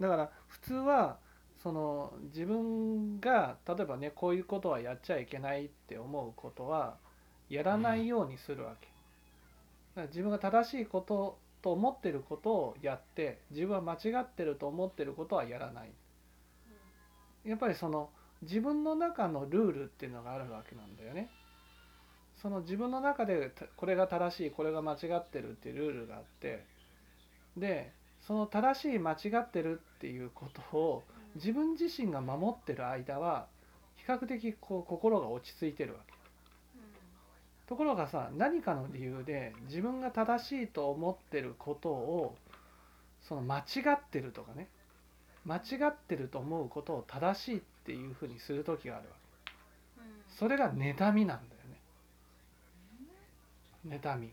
だから普通はその自分が例えばねこういうことはやっちゃいけないって思うことはやらないようにするわけ。だから自分が正しいことと思ってることをやって自分は間違ってると思ってることはやらない。やっぱりその自分の中のルールっていうのがあるわけなんだよね。その自分の中でこれが正しいこれが間違ってるっていうルールがあってでその正しい間違ってるっていうことを自分自身が守ってる間は比較的こう心が落ち着いてるわけ。ところがさ何かの理由で自分が正しいと思ってることをその間違ってるとかね間違ってると思うことを正しいっていうふうにする時があるわけ。それが妬みなんだよね。妬み。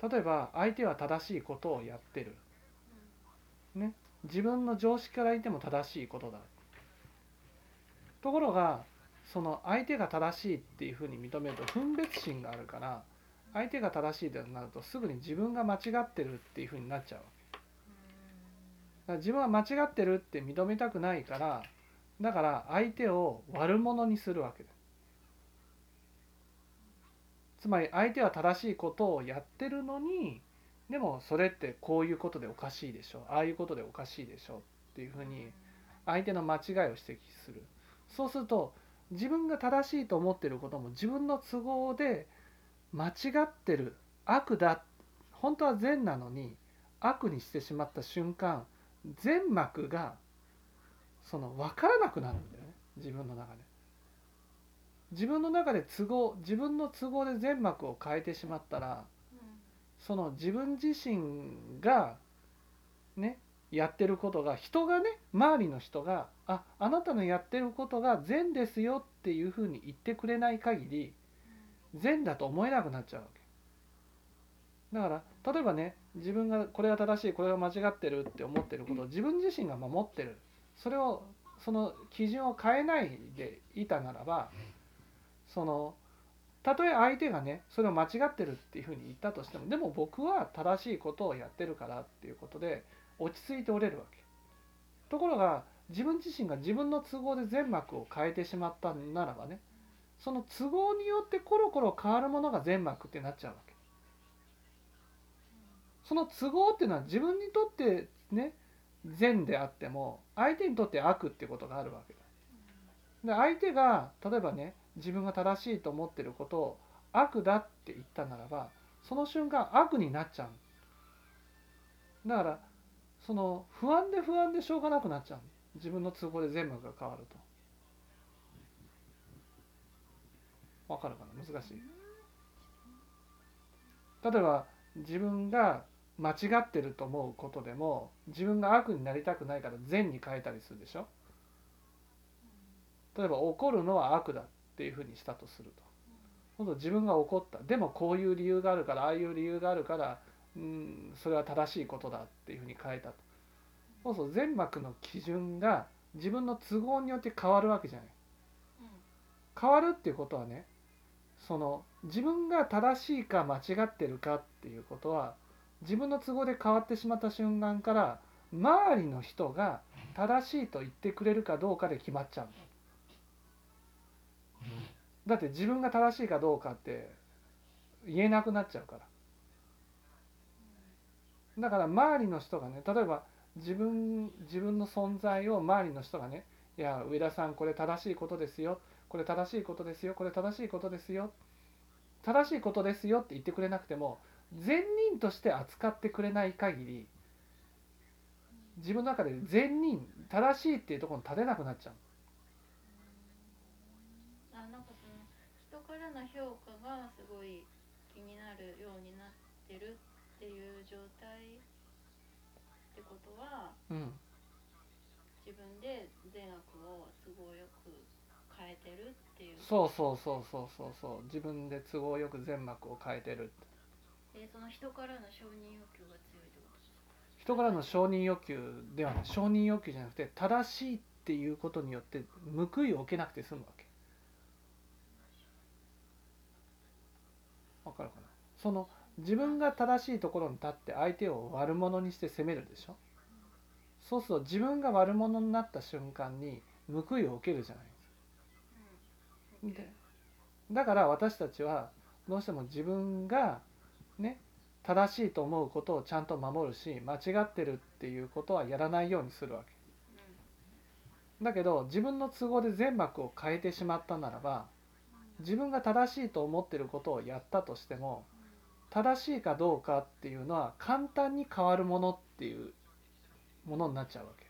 例えば相手は正しいことをやってるね自分の常識からいても正しいことだ。ところがその相手が正しいっていうふうに認めると分別心があるから相手が正しいとなるとすぐに自分が間違ってるっていうふうになっちゃうわけ。だから自分は間違ってるって認めたくないからだから相手を悪者にするわけだ。つまり相手は正しいことをやってるのにでもそれってこういうことでおかしいでしょ。ああいうことでおかしいでしょっていうふうに相手の間違いを指摘する。そうすると自分が正しいと思ってることも自分の都合で間違ってる。悪だ。本当は善なのに悪にしてしまった瞬間善悪がその分からなくなるんだよね。自分の中で。自分の中で都合自分の都合で善悪を変えてしまったらその自分自身がねやってることが人がね周りの人が「ああなたのやってることが善ですよ」っていうふうに言ってくれない限り善だと思えなくなっちゃうわけ。だから例えばね自分がこれが正しいこれが間違ってるって思ってることを自分自身が守ってる。それをその基準を変えないでいたならばそのたとえ相手がねそれを間違ってるっていうふうに言ったとしてもでも僕は正しいことをやってるからっていうことで落ち着いておれるわけ。ところが自分自身が自分の都合で全幕を変えてしまったならばねその都合によってコロコロ変わるものが全幕ってなっちゃうわけ。その都合っていうのは自分にとってね善であっても相手にとって悪ってことがあるわけだ。で相手が例えばね自分が正しいと思ってることを悪だって言ったならばその瞬間悪になっちゃう。だからその不安で不安でしょうがなくなっちゃう。自分の都合で全部が変わると。わかるかな？難しい。例えば自分が間違ってると思うことでも自分が悪になりたくないから善に変えたりするでしょ。例えば怒るのは悪だっていうふうにしたとすると。今度自分が怒った。でもこういう理由があるからああいう理由があるからうんそれは正しいことだっていうふうに変えたと。そうそう全幕の基準が自分の都合によって変わるわけじゃない。変わるっていうことはねその自分が正しいか間違ってるかっていうことは自分の都合で変わってしまった瞬間から周りの人が正しいと言ってくれるかどうかで決まっちゃうだだって自分が正しいかどうかって言えなくなっちゃうから。だから周りの人がね例えば自分自分の存在を周りの人がね「いや上田さんこれ正しいことですよ。これ正しいことですよ。これ正しいことですよ」正しいことですよって言ってくれなくても善人として扱ってくれない限り自分の中で善人正しいっていうところに立てなくなっちゃう。あなんかその人からの評価がすごい気になるようになってるっていう状態ってことはうん。自分で善悪を都合よく変えてるっていう。そうそうそうそうそうそう。自分で都合よく全幕を変えてる。でその人からの承認欲求が強いってことですか？人からの承認欲求ではない。承認欲求じゃなくて正しいっていうことによって報いを受けなくて済むわけわかるかな？その自分が正しいところに立って相手を悪者にして責めるでしょ？そうすると自分が悪者になった瞬間に報いを受けるじゃない？うん。でだから私たちはどうしても自分がね正しいと思うことをちゃんと守るし間違ってるっていうことはやらないようにするわけ。だけど自分の都合で全幕を変えてしまったならば自分が正しいと思ってることをやったとしても正しいかどうかっていうのは簡単に変わるものっていうものになっちゃうわけ。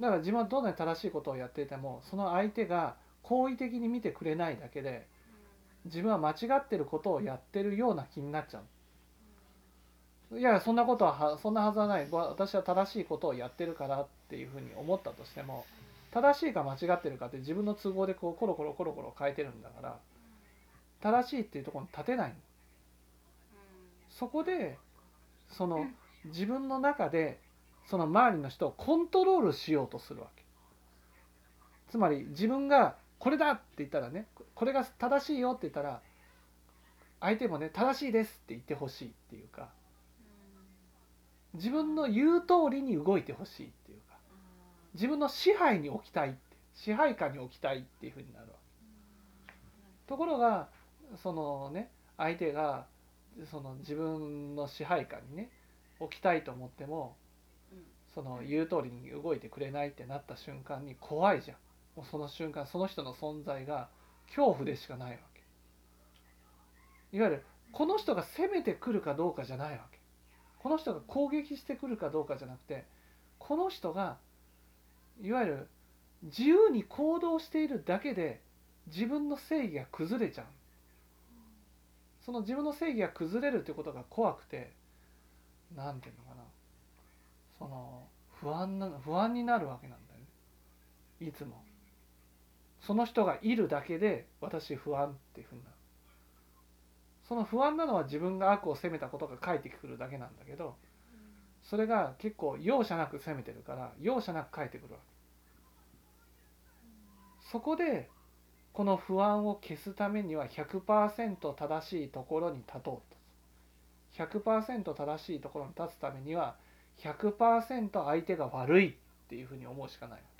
だから自分はどんなに正しいことをやっていてもその相手が好意的に見てくれないだけで自分は間違ってることをやってるような気になっちゃう。いやそんなことはそんなはずはない。私は正しいことをやってるからっていうふうに思ったとしても正しいか間違ってるかって自分の都合でこうコロコロコロコロ変えてるんだから正しいっていうところに立てないそこでその自分の中でその周りの人をコントロールしようとするわけ。つまり自分がこれだって言ったらねこれが正しいよって言ったら相手もね正しいですって言ってほしいっていうか自分の言う通りに動いてほしいっていう。自分の支配に置きたいって支配下に置きたいっていうふうになるわけ。ところがそのね相手がその自分の支配下にね置きたいと思ってもその言う通りに動いてくれないってなった瞬間に怖いじゃん。もうその瞬間その人の存在が恐怖でしかないわけ。いわゆるこの人が攻めてくるかどうかじゃないわけ。この人が攻撃してくるかどうかじゃなくてこの人がいわゆる自由に行動しているだけで自分の正義が崩れちゃう。その自分の正義が崩れるということが怖くて何ていうのかな。その不安な不安になるわけなんだよね。いつも。その人がいるだけで私不安っていうふうになる。その不安なのは自分が悪を責めたことが返ってくるだけなんだけどそれが結構容赦なく攻めてるから容赦なく返ってくるわけ。そこでこの不安を消すためには100%正しいところに立とうと。100%正しいところに立つためには100%相手が悪いっていうふうに思うしかないわけ。